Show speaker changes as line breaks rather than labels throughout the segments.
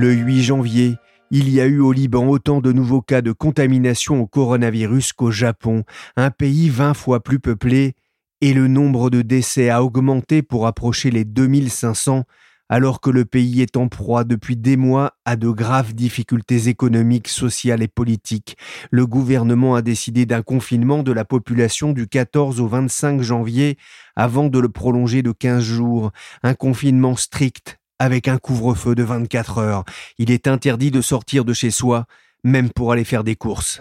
Le 8 janvier, il y a eu au Liban autant de nouveaux cas de contamination au coronavirus qu'au Japon, un pays 20 fois plus peuplé, et le nombre de décès a augmenté pour approcher les 2500, alors que le pays est en proie depuis des mois à de graves difficultés économiques, sociales et politiques. Le gouvernement a décidé d'un confinement de la population du 14 au 25 janvier avant de le prolonger de 15 jours, un confinement strict avec un couvre-feu de 24 heures. Il est interdit de sortir de chez soi, même pour aller faire des courses.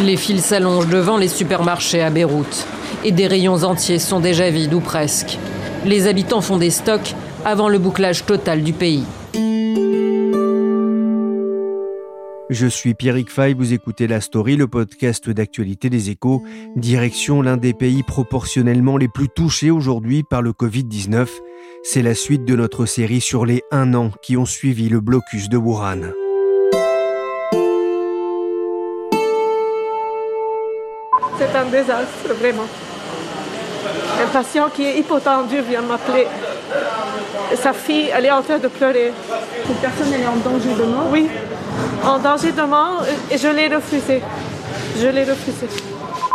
Les fils s'allongent devant les supermarchés à Beyrouth et des rayons entiers sont déjà vides ou presque. Les habitants font des stocks avant le bouclage total du pays.
Je suis Pierrick Fay, vous écoutez La Story, le podcast d'actualité des échos, direction l'un des pays proportionnellement les plus touchés aujourd'hui par le Covid-19. C'est la suite de notre série sur les un an qui ont suivi le blocus de Wuhan.
C'est un désastre, vraiment. Un patient qui est hypotendu vient m'appeler. Sa fille, elle est en train de pleurer.
Cette personne, elle est en danger de mort?
Oui, en danger de mort et je l'ai refusé. Je l'ai refusé.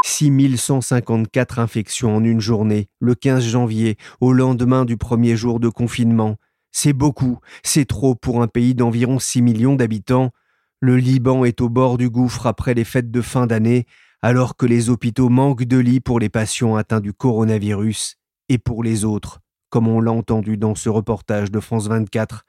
6154 infections en une journée, le 15 janvier, au lendemain du premier jour de confinement. C'est beaucoup, c'est trop pour un pays d'environ 6 millions d'habitants. Le Liban est au bord du gouffre après les fêtes de fin d'année, alors que les hôpitaux manquent de lits pour les patients atteints du coronavirus et pour les autres, comme on l'a entendu dans ce reportage de France 24.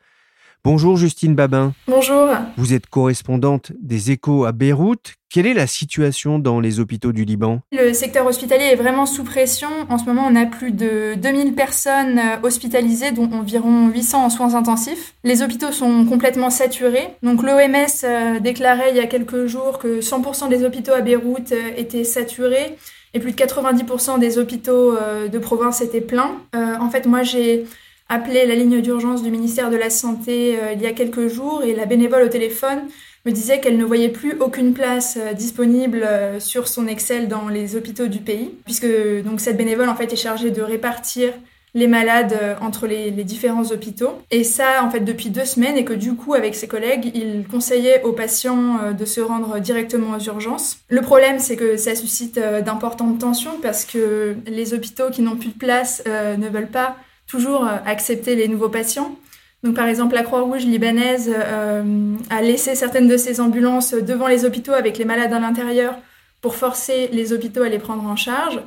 Bonjour Justine Babin.
Bonjour.
Vous êtes correspondante des échos à Beyrouth. Quelle est la situation dans les hôpitaux du Liban?
Le secteur hospitalier est vraiment sous pression. En ce moment, on a plus de 2000 personnes euh, hospitalisées, dont environ 800 en soins intensifs. Les hôpitaux sont complètement saturés. Donc l'OMS euh, déclarait il y a quelques jours que 100% des hôpitaux à Beyrouth euh, étaient saturés et plus de 90% des hôpitaux de province étaient pleins. en fait, moi, j'ai appelé la ligne d'urgence du ministère de la Santé euh, il y a quelques jours et la bénévole au téléphone me disait qu'elle ne voyait plus aucune place euh, disponible euh, sur son Excel dans les hôpitaux du pays, puisque donc cette bénévole en fait est chargée de répartir les malades entre les, différents hôpitaux. Et ça, en fait, depuis deux semaines, et que du coup, avec ses collègues, il conseillait aux patients de se rendre directement aux urgences. Le problème, c'est que ça suscite d'importantes tensions parce que les hôpitaux qui n'ont plus de place ne veulent pas toujours euh, accepter les nouveaux patients. Donc, par exemple, la Croix-Rouge libanaise euh, a laissé certaines de ses ambulances devant les hôpitaux avec les malades à l'intérieur pour forcer les hôpitaux à les prendre en charge.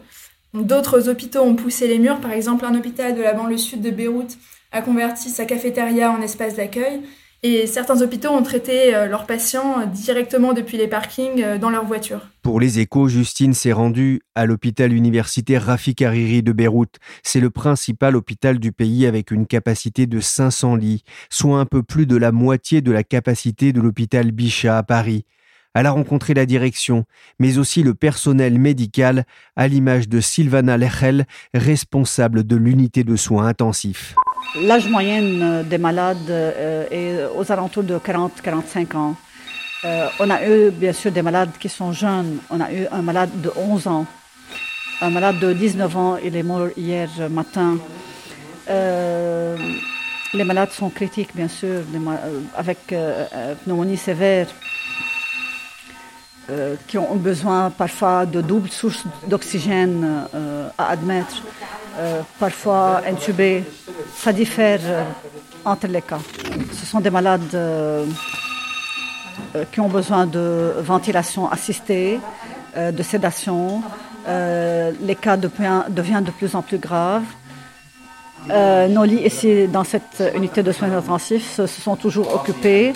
D'autres hôpitaux ont poussé les murs. Par exemple, un hôpital de la banlieue sud de Beyrouth a converti sa cafétéria en espace d'accueil. Et certains hôpitaux ont traité euh, leurs patients directement depuis les parkings euh, dans leur voiture.
Pour les échos, Justine s'est rendue à l'hôpital universitaire Rafik Hariri de Beyrouth. C'est le principal hôpital du pays avec une capacité de 500 lits, soit un peu plus de la moitié de la capacité de l'hôpital Bichat à Paris. Elle a rencontré la direction, mais aussi le personnel médical, à l'image de Sylvana Lechel, responsable de l'unité de soins intensifs.
L'âge moyen euh, des malades euh, est aux alentours de 40-45 ans. Euh, on a eu bien sûr des malades qui sont jeunes. On a eu un malade de 11 ans. Un malade de 19 ans, il est mort hier matin. les malades sont critiques, bien sûr, avec pneumonie sévère, qui ont besoin parfois de double source d'oxygène à admettre. Euh, parfois intubés. Ça diffère euh, entre les cas. Ce sont des malades euh, qui ont besoin de ventilation assistée, de sédation. les cas deviennent de plus en plus graves. nos lits ici, dans cette unité de soins intensifs, se sont toujours occupés.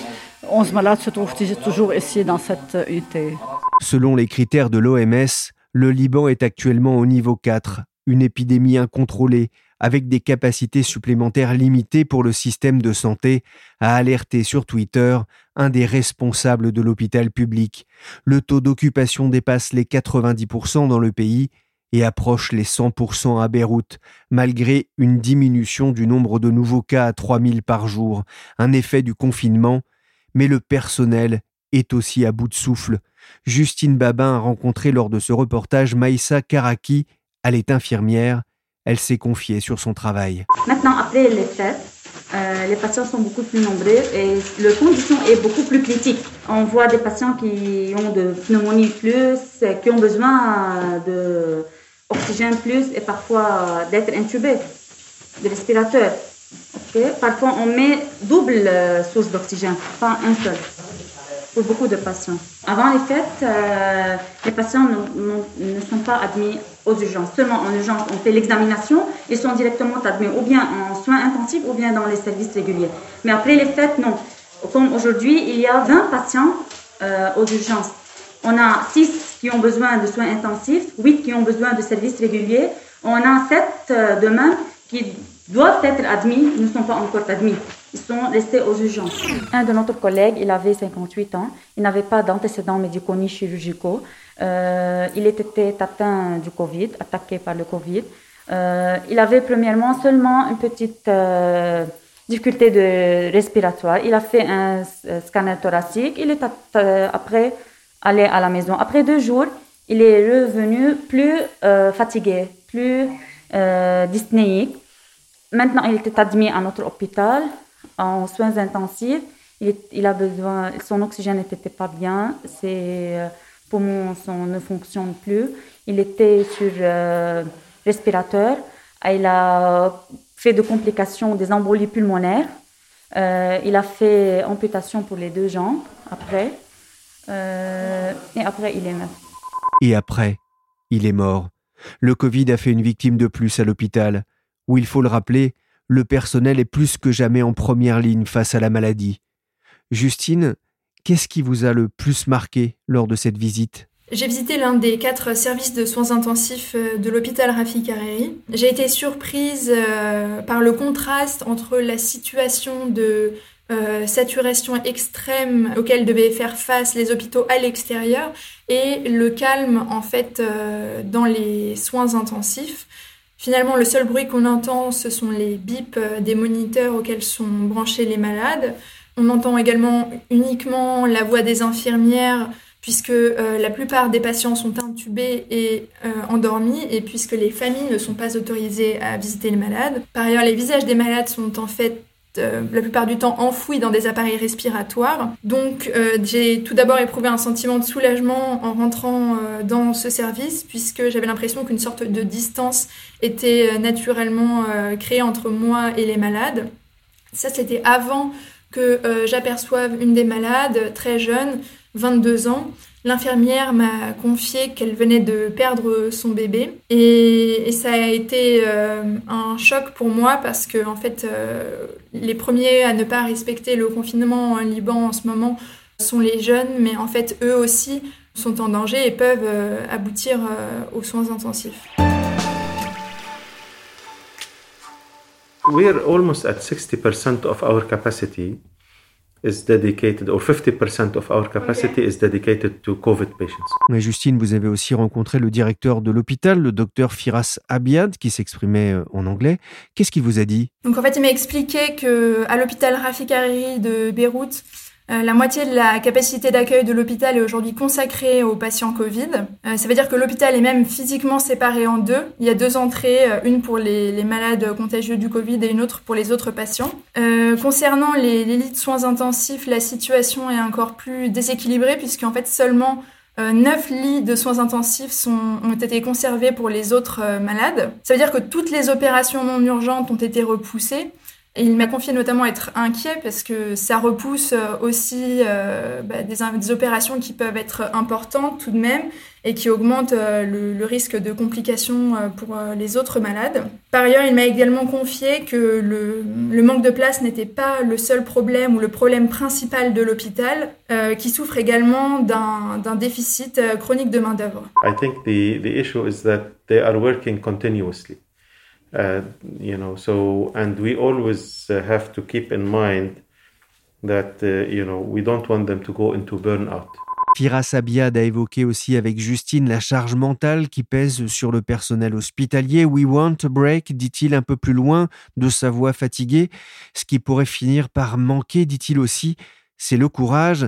11 malades se trouvent toujours ici dans cette unité.
Selon les critères de l'OMS, le Liban est actuellement au niveau 4 une épidémie incontrôlée, avec des capacités supplémentaires limitées pour le système de santé, a alerté sur Twitter un des responsables de l'hôpital public. Le taux d'occupation dépasse les 90% dans le pays et approche les 100% à Beyrouth, malgré une diminution du nombre de nouveaux cas à 3000 par jour, un effet du confinement, mais le personnel est aussi à bout de souffle. Justine Babin a rencontré lors de ce reportage Maïssa Karaki, elle est infirmière, elle s'est confiée sur son travail.
Maintenant, après les fêtes, euh, les patients sont beaucoup plus nombreux et le condition est beaucoup plus critique. On voit des patients qui ont de pneumonie plus, qui ont besoin de oxygène plus et parfois d'être intubés, de respirateurs. Parfois, on met double euh, source d'oxygène, pas un seul, pour beaucoup de patients. Avant les fêtes, euh, les patients ne, sont pas admis aux urgences. Seulement en urgence, on fait l'examination, ils sont directement admis ou bien en soins intensifs ou bien dans les services réguliers. Mais après les fêtes, non. Comme aujourd'hui, il y a 20 patients euh, aux urgences. On a 6 qui ont besoin de soins intensifs, 8 qui ont besoin de services réguliers. On a 7 euh, demain qui doivent être admis, ne sont pas encore admis. Ils sont restés aux urgences. Un de notre collègues, il avait 58 ans, il n'avait pas d'antécédents médicaux ni chirurgicaux. Euh, il était atteint du Covid, attaqué par le Covid. Euh, il avait premièrement seulement une petite difficulté de respiratoire. Il a fait un scanner thoracique. Il est après aller à la maison. Après deux jours, il est revenu plus euh, fatigué, plus euh, dyspnéique. Maintenant, il était admis à notre hôpital en soins intensifs. Il, a besoin, son oxygène n'était pas bien, ses euh, poumons ne fonctionnent plus. Il était sur euh, respirateur. Il a fait de complications, des embolies pulmonaires. il a fait amputation pour les deux jambes après. Euh, et après, il est mort.
Et après, il est mort. Le Covid a fait une victime de plus à l'hôpital, où il faut le rappeler, le personnel est plus que jamais en première ligne face à la maladie. Justine, qu'est-ce qui vous a le plus marqué lors de cette visite?
J'ai visité l'un des quatre services de soins intensifs euh, de l'hôpital Rafik Hariri. J'ai été surprise euh, par le contraste entre la situation de euh, saturation extrême auquel devaient faire face les hôpitaux à l'extérieur et le calme en fait dans les soins intensifs. Finalement, le seul bruit qu'on entend, ce sont les bips euh, des moniteurs auxquels sont branchés les malades. On entend également uniquement la voix des infirmières puisque la plupart des patients sont intubés et endormis et puisque les familles ne sont pas autorisées à visiter les malades. Par ailleurs, les visages des malades sont en fait euh, la plupart du temps enfouis dans des appareils respiratoires. Donc euh, j'ai tout d'abord éprouvé un sentiment de soulagement en rentrant euh, dans ce service puisque j'avais l'impression qu'une sorte de distance était naturellement créée entre moi et les malades. Ça c'était avant que j'aperçoive une des malades, très jeune, 22 ans, L'infirmière m'a confié qu'elle venait de perdre son bébé et, ça a été euh, un choc pour moi parce que en fait euh, les premiers à ne pas respecter le confinement en Liban en ce moment sont les jeunes mais en fait eux aussi sont en danger et peuvent euh, aboutir aux soins intensifs.
We are almost at 60% of our capacity
Mais Justine, vous avez aussi rencontré le directeur de l'hôpital, le docteur Firas Abiad, qui s'exprimait euh, en anglais. Qu'est-ce qu'il vous a dit?
Donc en fait, il m'a expliqué que à l'hôpital Rafik Hariri de Beyrouth, euh, la moitié de la capacité d'accueil de l'hôpital est aujourd'hui consacrée aux patients Covid. Euh, ça veut dire que l'hôpital est même physiquement séparé en deux. Il y a deux entrées, euh, une pour les, malades contagieux du Covid et une autre pour les autres patients. concernant les, lits de soins intensifs, la situation est encore plus déséquilibrée puisqu'en fait seulement 9 lits de soins intensifs sont, ont été conservés pour les autres malades. Ça veut dire que toutes les opérations non urgentes ont été repoussées il m'a confié notamment être inquiet parce que ça repousse euh, aussi euh, bah, des, opérations qui peuvent être importantes tout de même et qui augmentent euh, le, risque de complications pour les autres malades. Par ailleurs, il m'a également confié que le, manque de place n'était pas le seul problème ou le problème principal de l'hôpital, qui souffre également d'un déficit chronique de main-d'œuvre.
I think the, the issue is that they are working continuously. Uh, you know, so and we always uh, have to keep in mind that uh, you know we don't want them to go into burnout.
A évoqué aussi avec Justine la charge mentale qui pèse sur le personnel hospitalier. We want a break, dit-il un peu plus loin de sa voix fatiguée. Ce qui pourrait finir par manquer, dit-il aussi, c'est le courage.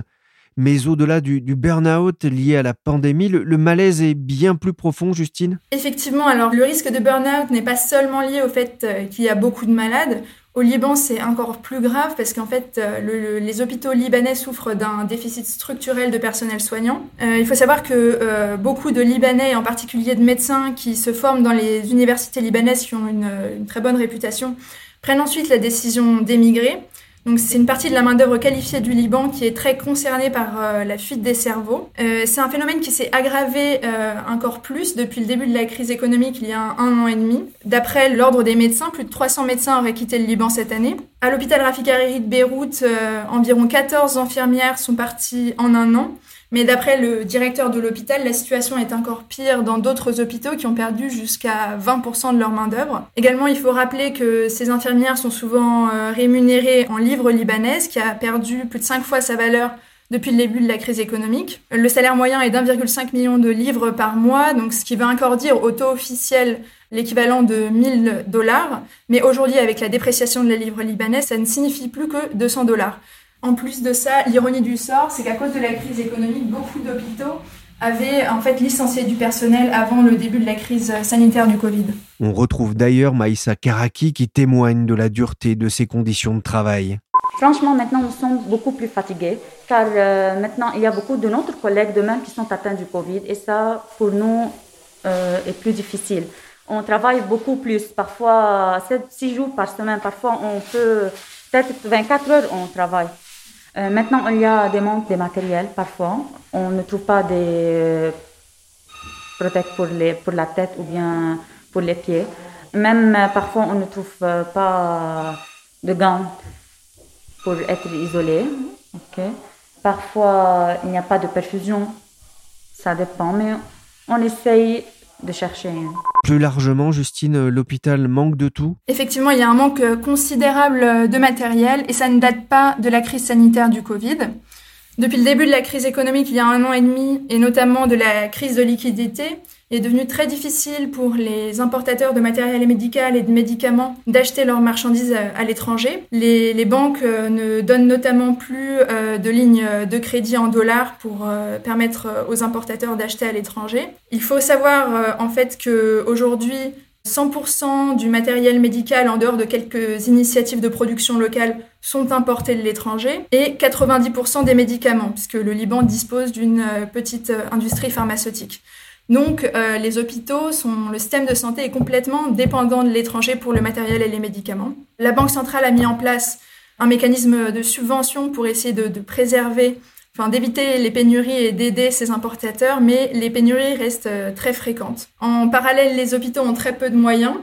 Mais au-delà du, burn-out lié à la pandémie, le, malaise est bien plus profond, Justine?
Effectivement, alors le risque de burn-out n'est pas seulement lié au fait euh, qu'il y a beaucoup de malades. Au Liban, c'est encore plus grave parce qu'en fait, euh, les hôpitaux libanais souffrent d'un déficit structurel de personnel soignant. Euh, il faut savoir que beaucoup de Libanais, en particulier de médecins qui se forment dans les universités libanaises qui ont une très bonne réputation, prennent ensuite la décision d'émigrer. Donc c'est une partie de la main-d'œuvre qualifiée du Liban qui est très concernée par euh, la fuite des cerveaux. Euh, c'est un phénomène qui s'est aggravé euh, encore plus depuis le début de la crise économique il y a un, an et demi. D'après l'ordre des médecins, plus de 300 médecins auraient quitté le Liban cette année. À l'hôpital Rafik Hariri de Beyrouth, environ 14 infirmières sont parties en un an. Mais d'après le directeur de l'hôpital, la situation est encore pire dans d'autres hôpitaux qui ont perdu jusqu'à 20% de leur main-d'œuvre. Également, il faut rappeler que ces infirmières sont souvent euh, rémunérées en livres libanaises, qui a perdu plus de 5 fois sa valeur depuis le début de la crise économique. Le salaire moyen est d'1,5 million de livres par mois, donc ce qui veut encore dire au taux officiel l'équivalent de 1000 dollars. Mais aujourd'hui, avec la dépréciation de la livre libanaise, ça ne signifie plus que 200 dollars. En plus de ça, l'ironie du sort, c'est qu'à cause de la crise économique, beaucoup d'hôpitaux avaient en fait licencié du personnel avant le début de la crise sanitaire du Covid.
On retrouve d'ailleurs Maïssa Karaki qui témoigne de la dureté de ses conditions de travail.
Franchement, maintenant, nous sommes beaucoup plus fatigués car euh, maintenant, il y a beaucoup de notre collègues de même qui sont atteints du Covid et ça, pour nous, euh, est plus difficile. On travaille beaucoup plus, parfois 7-6 jours par semaine, parfois on peut, peut-être 24 heures on travaille. Euh, maintenant, il y a des manques de matériel parfois. On ne trouve pas des euh, protecteurs pour, pour la tête ou bien pour les pieds. Même euh, parfois, on ne trouve pas de gants pour être isolé. Parfois, il n'y a pas de perfusion. Ça dépend, mais on essaye de chercher.
Plus largement, Justine, l'hôpital manque de tout
Effectivement, il y a un manque considérable de matériel et ça ne date pas de la crise sanitaire du Covid. Depuis le début de la crise économique il y a un an et demi, et notamment de la crise de liquidité, est devenu très difficile pour les importateurs de matériel médical et de médicaments d'acheter leurs marchandises à, l'étranger. Les, banques euh, ne donnent notamment plus euh, de lignes de crédit en dollars pour euh, permettre aux importateurs d'acheter à l'étranger. Il faut savoir en fait qu'aujourd'hui, 100% du matériel médical en dehors de quelques initiatives de production locale sont importés de l'étranger et 90% des médicaments puisque le Liban dispose d'une petite industrie pharmaceutique. Donc, euh, les hôpitaux sont, le système de santé est complètement dépendant de l'étranger pour le matériel et les médicaments. La Banque centrale a mis en place un mécanisme de subvention pour essayer de, préserver, enfin d'éviter les pénuries et d'aider ces importateurs, mais les pénuries restent euh, très fréquentes. En parallèle, les hôpitaux ont très peu de moyens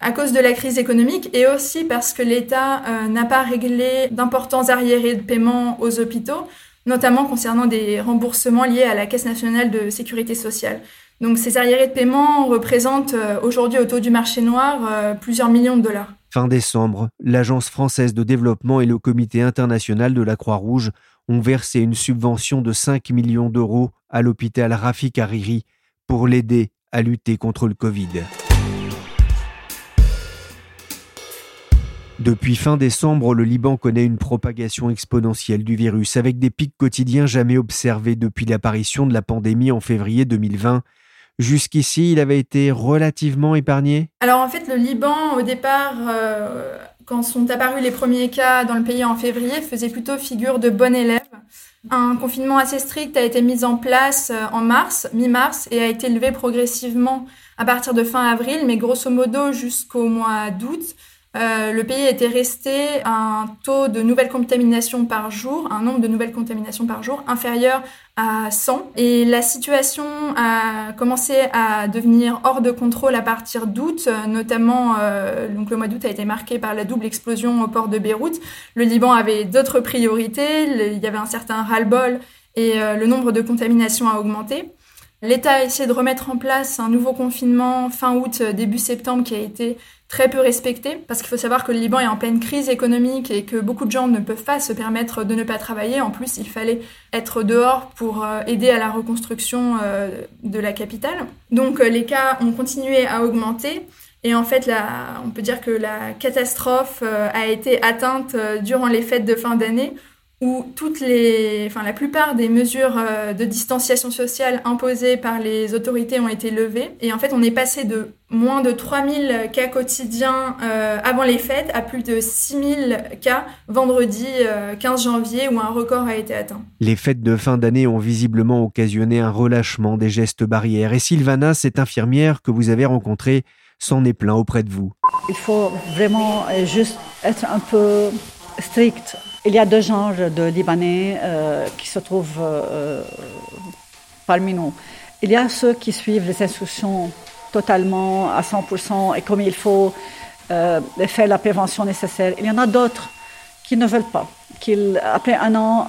à cause de la crise économique et aussi parce que l'État euh, n'a pas réglé d'importants arriérés de paiement aux hôpitaux, notamment concernant des remboursements liés à la Caisse nationale de sécurité sociale. Donc ces arriérés de paiement représentent euh, aujourd'hui au taux du marché noir euh, plusieurs millions de dollars.
Fin décembre, l'Agence française de développement et le Comité international de la Croix-Rouge ont versé une subvention de 5 millions d'euros à l'hôpital Rafik Hariri pour l'aider à lutter contre le Covid. Depuis fin décembre, le Liban connaît une propagation exponentielle du virus avec des pics quotidiens jamais observés depuis l'apparition de la pandémie en février 2020 Jusqu'ici, il avait été relativement épargné?
Alors en fait, le Liban, au départ, euh, quand sont apparus les premiers cas dans le pays en février, faisait plutôt figure de bon élève. Un confinement assez strict a été mis en place euh, en mars, mi-mars, et a été levé progressivement à partir de fin avril, mais grosso modo jusqu'au mois d'août. Euh, le pays était resté à un taux de nouvelles contaminations par jour, un nombre de nouvelles contaminations par jour inférieur à 100. Et la situation a commencé à devenir hors de contrôle à partir d'août, notamment euh, donc le mois d'août a été marqué par la double explosion au port de Beyrouth. Le Liban avait d'autres priorités, il y avait un certain ras-le-bol et euh, le nombre de contaminations a augmenté. L'État a essayé de remettre en place un nouveau confinement fin août, début septembre qui a été très peu respecté, parce qu'il faut savoir que le Liban est en pleine crise économique et que beaucoup de gens ne peuvent pas se permettre de ne pas travailler. En plus, il fallait être dehors pour euh, aider à la reconstruction euh, de la capitale. Donc euh, les cas ont continué à augmenter. Et en fait, on peut dire que la catastrophe a été atteinte durant les fêtes de fin d'année, où toutes les, enfin, la plupart des mesures euh, de distanciation sociale imposées par les autorités ont été levées. Et en fait, on est passé de moins de 3000 cas quotidiens euh, avant les fêtes à plus de 6000 cas vendredi 15 euh, janvier où un record a été atteint.
Les fêtes de fin d'année ont visiblement occasionné un relâchement des gestes barrières. Et Sylvana, cette infirmière que vous avez rencontrée, s'en est plein auprès de vous.
Il faut vraiment juste être un peu strict il y a deux genres de Libanais euh, qui se trouvent euh, parmi nous. Il y a ceux qui suivent les instructions totalement à 100% et comme il faut euh, faire la prévention nécessaire. Il y en a d'autres qui ne veulent pas, qui après un an,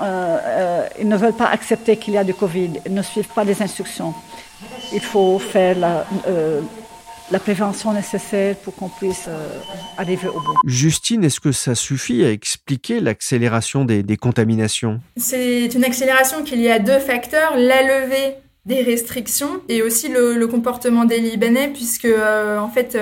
ils ne veulent pas accepter qu'il y a du Covid, ils ne suivent pas les instructions. Il faut faire la, la prévention nécessaire pour qu'on puisse euh, arriver au bout.
Justine, est-ce que ça suffit à expliquer l'accélération des, contaminations?
C'est une accélération qu'il y a deux facteurs, la levée des restrictions et aussi le, comportement des Libanais, puisque euh, en fait,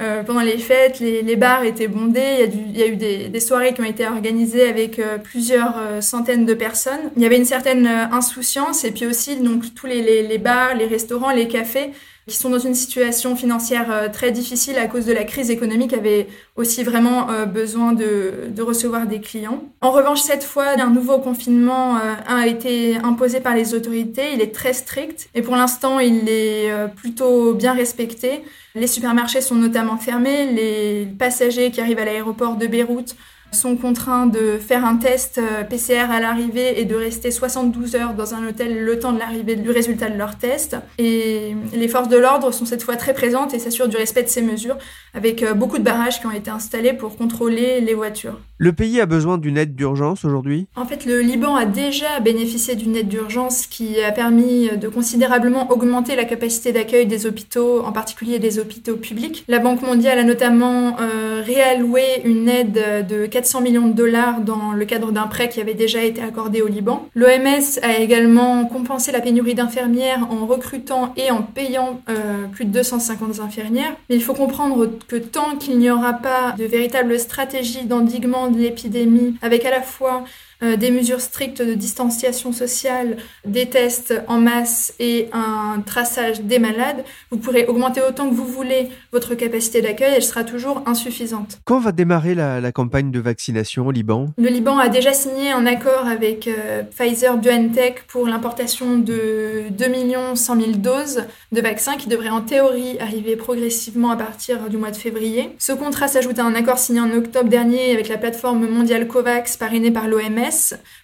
euh, pendant les fêtes, les, bars étaient bondés. Il y a, eu des, soirées qui ont été organisées avec plusieurs centaines de personnes. Il y avait une certaine insouciance et puis aussi donc tous les bars, les restaurants, les cafés qui sont dans une situation financière euh, très difficile à cause de la crise économique avaient aussi vraiment euh, besoin de, de, recevoir des clients. En revanche, cette fois, un nouveau confinement euh, a été imposé par les autorités. Il est très strict et pour l'instant, il est plutôt bien respecté. Les supermarchés sont notamment fermés. Les passagers qui arrivent à l'aéroport de Beyrouth sont contraints de faire un test euh, PCR à l'arrivée et de rester 72 heures dans un hôtel le temps de l'arrivée du résultat de leur test. Et les forces de l'ordre sont cette fois très présentes et s'assurent du respect de ces mesures avec euh, beaucoup de barrages qui ont été installés pour contrôler les voitures.
Le pays a besoin d'une aide d'urgence aujourd'hui?
En fait, le Liban a déjà bénéficié d'une aide d'urgence qui a permis de considérablement augmenter la capacité d'accueil des hôpitaux, en particulier des hôpitaux publics. La Banque mondiale a notamment euh, réalloué une aide de 400 millions de dollars dans le cadre d'un prêt qui avait déjà été accordé au Liban. L'OMS a également compensé la pénurie d'infirmières en recrutant et en payant euh, plus de 250 infirmières. Mais il faut comprendre que tant qu'il n'y aura pas de véritable stratégie d'endiguement de l'épidémie, avec à la fois euh, des mesures strictes de distanciation sociale, des tests en masse et un traçage des malades, vous pourrez augmenter autant que vous voulez votre capacité d'accueil, elle sera toujours insuffisante.
Quand va démarrer la, campagne de vaccination au Liban?
Le Liban a déjà signé un accord avec euh, Pfizer BioNTech pour l'importation de 2 100 000 doses de vaccins qui devraient en théorie arriver progressivement à partir du mois de février. Ce contrat s'ajoute à un accord signé en octobre dernier avec la plateforme mondiale COVAX parrainée par l'OMS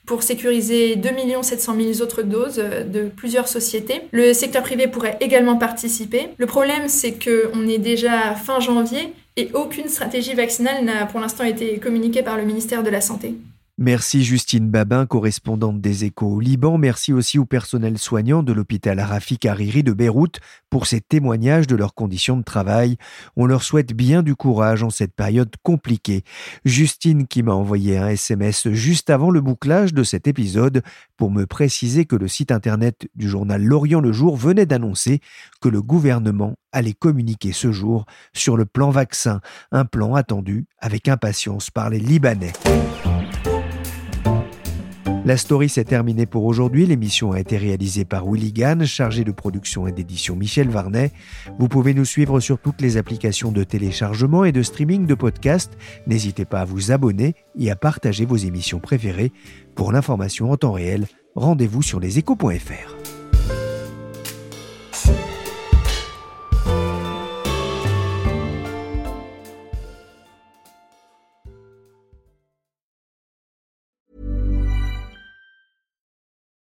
pour sécuriser 2 700 000 autres doses de plusieurs sociétés. Le secteur privé pourrait également participer. Le problème, c'est qu'on est déjà fin janvier et aucune stratégie vaccinale n'a pour l'instant été communiquée par le ministère de la Santé.
Merci Justine Babin, correspondante des Échos au Liban. Merci aussi au personnel soignant de l'hôpital Rafik Hariri de Beyrouth pour ces témoignages de leurs conditions de travail. On leur souhaite bien du courage en cette période compliquée. Justine qui m'a envoyé un SMS juste avant le bouclage de cet épisode pour me préciser que le site internet du journal L'Orient le Jour venait d'annoncer que le gouvernement allait communiquer ce jour sur le plan vaccin, un plan attendu avec impatience par les Libanais. La story s'est terminée pour aujourd'hui. L'émission a été réalisée par Willy Gann, chargé de production et d'édition Michel Varnet. Vous pouvez nous suivre sur toutes les applications de téléchargement et de streaming de podcasts. N'hésitez pas à vous abonner et à partager vos émissions préférées. Pour l'information en temps réel, rendez-vous sur leséchos.fr.